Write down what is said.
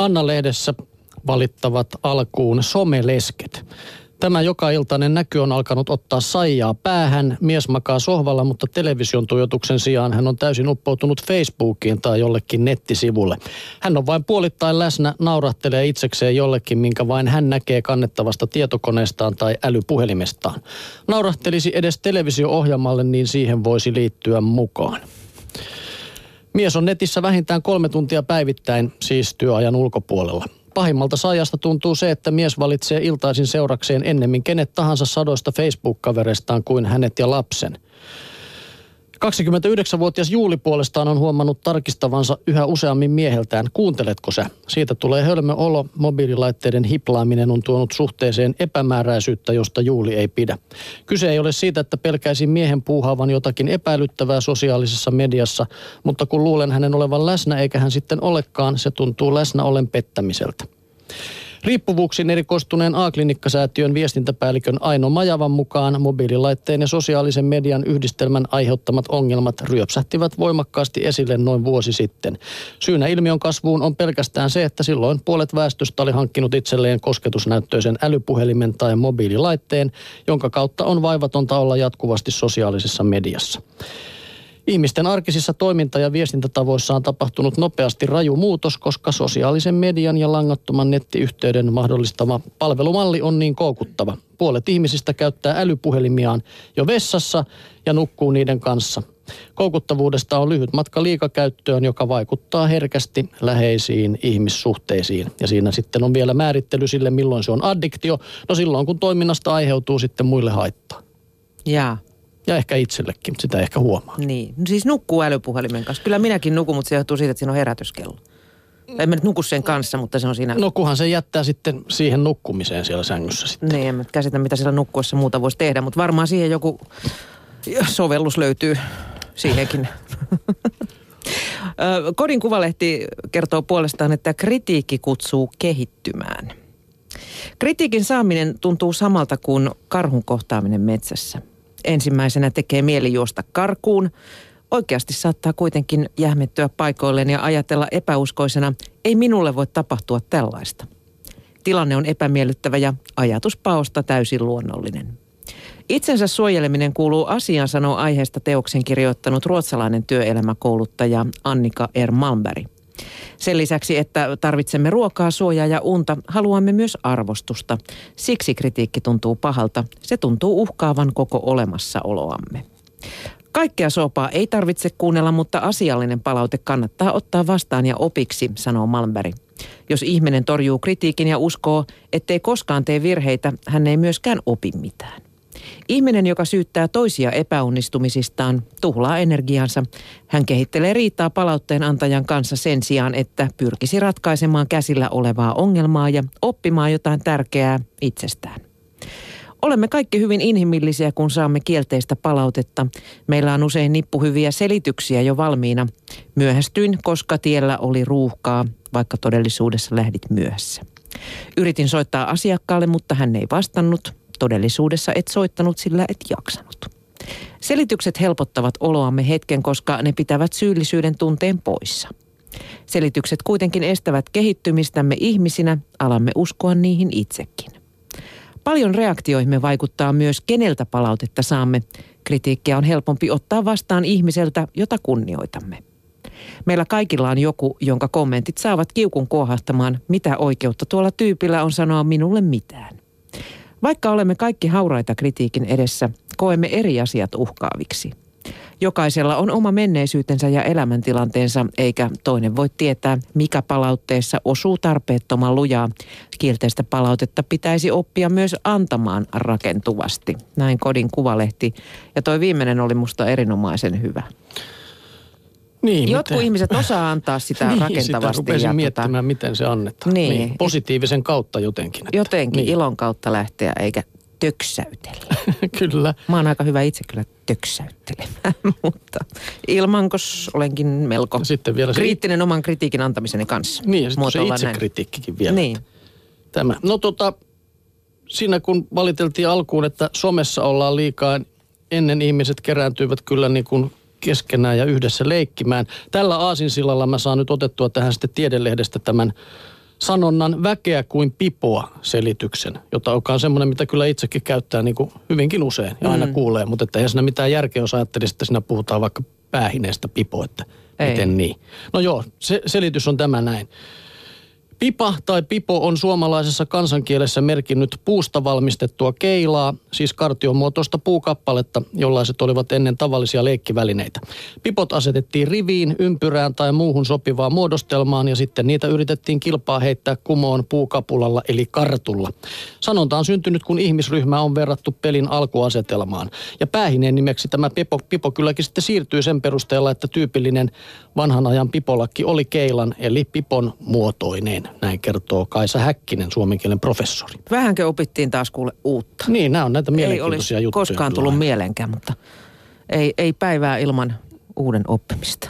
Anna-lehdessä valittavat alkuun somelesket. Tämä joka iltainen näky on alkanut ottaa saijaa päähän. Mies makaa sohvalla, mutta television tuijotuksen sijaan hän on täysin uppoutunut Facebookiin tai jollekin nettisivulle. Hän on vain puolittain läsnä, naurahtelee itsekseen jollekin, minkä vain hän näkee kannettavasta tietokoneestaan tai älypuhelimestaan. Naurahtelisi edes televisio-ohjelmalle, niin siihen voisi liittyä mukaan. Mies on netissä vähintään kolme tuntia päivittäin, siis työajan ulkopuolella. Pahimmalta sajasta tuntuu se, että mies valitsee iltaisin seurakseen ennemmin kenet tahansa sadoista Facebook-kavereistaan kuin hänet ja lapsen. 29-vuotias Juuli puolestaan on huomannut tarkistavansa yhä useammin mieheltään. Kuunteletko sä? Siitä tulee hölmö olo. Mobiililaitteiden hiplaaminen on tuonut suhteeseen epämääräisyyttä, josta Juuli ei pidä. Kyse ei ole siitä, että pelkäisi miehen puuhaavan jotakin epäilyttävää sosiaalisessa mediassa, mutta kun luulen hänen olevan läsnä eikä hän sitten olekaan, se tuntuu läsnä olen pettämiseltä. Riippuvuuksiin erikoistuneen A-klinikkasäätiön viestintäpäällikön Aino Majavan mukaan mobiililaitteen ja sosiaalisen median yhdistelmän aiheuttamat ongelmat ryöpsähtivät voimakkaasti esille noin vuosi sitten. Syynä ilmiön kasvuun on pelkästään se, että silloin puolet väestöstä oli hankkinut itselleen kosketusnäyttöisen älypuhelimen tai mobiililaitteen, jonka kautta on vaivatonta olla jatkuvasti sosiaalisessa mediassa. Ihmisten arkisissa toiminta- ja viestintätavoissa on tapahtunut nopeasti raju muutos, koska sosiaalisen median ja langattoman nettiyhteyden mahdollistama palvelumalli on niin koukuttava. Puolet ihmisistä käyttää älypuhelimiaan jo vessassa ja nukkuu niiden kanssa. Koukuttavuudesta on lyhyt matka liikakäyttöön, joka vaikuttaa herkästi läheisiin ihmissuhteisiin. Ja siinä sitten on vielä määrittely sille, milloin se on addiktio. No silloin, kun toiminnasta aiheutuu sitten muille haittaa. Jaa. Ja ehkä itsellekin, sitä ehkä huomaa. Niin, no siis nukkuu älypuhelimen kanssa. Kyllä minäkin nukun, mutta se johtuu siitä, että siinä on herätyskello. Tai en mä nyt nuku sen kanssa, mutta se on siinä... No kunhan se jättää sitten siihen nukkumiseen siellä sängyssä sitten. Niin, en mä käsitä, mitä siellä nukkuessa muuta voisi tehdä, mutta varmaan siihen joku sovellus löytyy siihenkin. Kodin kuvalehti kertoo puolestaan, että kritiikki kutsuu kehittymään. Kritiikin saaminen tuntuu samalta kuin karhun kohtaaminen metsässä. Ensimmäisenä tekee mieli juosta karkuun. Oikeasti saattaa kuitenkin jähmettyä paikoilleen ja ajatella epäuskoisena, ei minulle voi tapahtua tällaista. Tilanne on epämiellyttävä ja ajatus paosta täysin luonnollinen. Itsensä suojeleminen kuuluu asiaan, sanoo aiheesta teoksen kirjoittanut ruotsalainen työelämäkouluttaja Annika R. Malmberg. Sen lisäksi, että tarvitsemme ruokaa, suojaa ja unta, haluamme myös arvostusta. Siksi kritiikki tuntuu pahalta. Se tuntuu uhkaavan koko olemassaoloamme. Kaikkea soopaa ei tarvitse kuunnella, mutta asiallinen palaute kannattaa ottaa vastaan ja opiksi, sanoo Malmberg. Jos ihminen torjuu kritiikin ja uskoo, ettei koskaan tee virheitä, hän ei myöskään opi mitään. Ihminen, joka syyttää toisia epäonnistumisistaan, tuhlaa energiansa. Hän kehittelee riitaa palautteen antajan kanssa sen sijaan, että pyrkisi ratkaisemaan käsillä olevaa ongelmaa ja oppimaan jotain tärkeää itsestään. Olemme kaikki hyvin inhimillisiä, kun saamme kielteistä palautetta. Meillä on usein nippuhyviä selityksiä jo valmiina. Myöhästyin, koska tiellä oli ruuhkaa, vaikka todellisuudessa lähdit myöhässä. Yritin soittaa asiakkaalle, mutta hän ei vastannut. Todellisuudessa et soittanut, sillä et jaksanut. Selitykset helpottavat oloamme hetken, koska ne pitävät syyllisyyden tunteen poissa. Selitykset kuitenkin estävät kehittymistämme ihmisinä, alamme uskoa niihin itsekin. Paljon reaktioihimme vaikuttaa myös, keneltä palautetta saamme. Kritiikkiä on helpompi ottaa vastaan ihmiseltä, jota kunnioitamme. Meillä kaikilla on joku, jonka kommentit saavat kiukun kuohahtamaan, mitä oikeutta tuolla tyypillä on sanoa minulle mitään. Vaikka olemme kaikki hauraita kritiikin edessä, koemme eri asiat uhkaaviksi. Jokaisella on oma menneisyytensä ja elämäntilanteensa, eikä toinen voi tietää, mikä palautteessa osuu tarpeettoman lujaa. Kielteistä palautetta pitäisi oppia myös antamaan rakentuvasti. Näin kodin kuvalehti. Ja toi viimeinen oli musta erinomaisen hyvä. Niin, Jotkut miten- ihmiset osaa antaa sitä niin, rakentavasti. Sitä rupesin ja miettimään, tota, miten se annetaan. Niin. Positiivisen kautta jotenkin. Että. jotenkin Niin. ilon kautta lähteä, eikä töksäytellä. Kyllä. Mä oon aika hyvä itse kyllä töksäyttelemään, mutta ilmankos olenkin melko Ja sitten vielä se, kriittinen oman kritiikin antamisen kanssa. niin, ja sitten se itsekritiikkikin vielä. Niin. Tämä. No tota, siinä kun valiteltiin alkuun, että somessa ollaan liikaa, ennen ihmiset kerääntyivät kyllä niin kuin keskenään ja yhdessä leikkimään. Tällä aasinsillalla mä saan nyt otettua tähän sitten Tiedelehdestä tämän sanonnan väkeä kuin pipoa selityksen, jota on semmoinen, mitä kyllä itsekin käyttää niin kuin hyvinkin usein ja aina mm. kuulee, mutta että eihän siinä mitään järkeä, jos ajattelisi, että siinä puhutaan vaikka päähineestä pipo, että Ei. miten niin. No joo, se, selitys on tämä näin. Pipa tai pipo on suomalaisessa kansankielessä merkinnyt puusta valmistettua keilaa, siis kartiomuotoista puukappaletta, jollaiset olivat ennen tavallisia leikkivälineitä. Pipot asetettiin riviin, ympyrään tai muuhun sopivaan muodostelmaan ja sitten niitä yritettiin kilpaa heittää kumoon puukapulalla eli kartulla. Sanonta on syntynyt, kun ihmisryhmä on verrattu pelin alkuasetelmaan. Ja päähineen nimeksi tämä pipo, pipo kylläkin sitten siirtyy sen perusteella, että tyypillinen vanhan ajan pipolakki oli keilan eli pipon muotoinen. Näin kertoo Kaisa Häkkinen, suomen kielen professori. Vähänkö opittiin taas kuule uutta? Niin, nämä on näitä mielenkiintoisia ei juttuja. koskaan tullut mielenkään, mutta ei, ei päivää ilman uuden oppimista.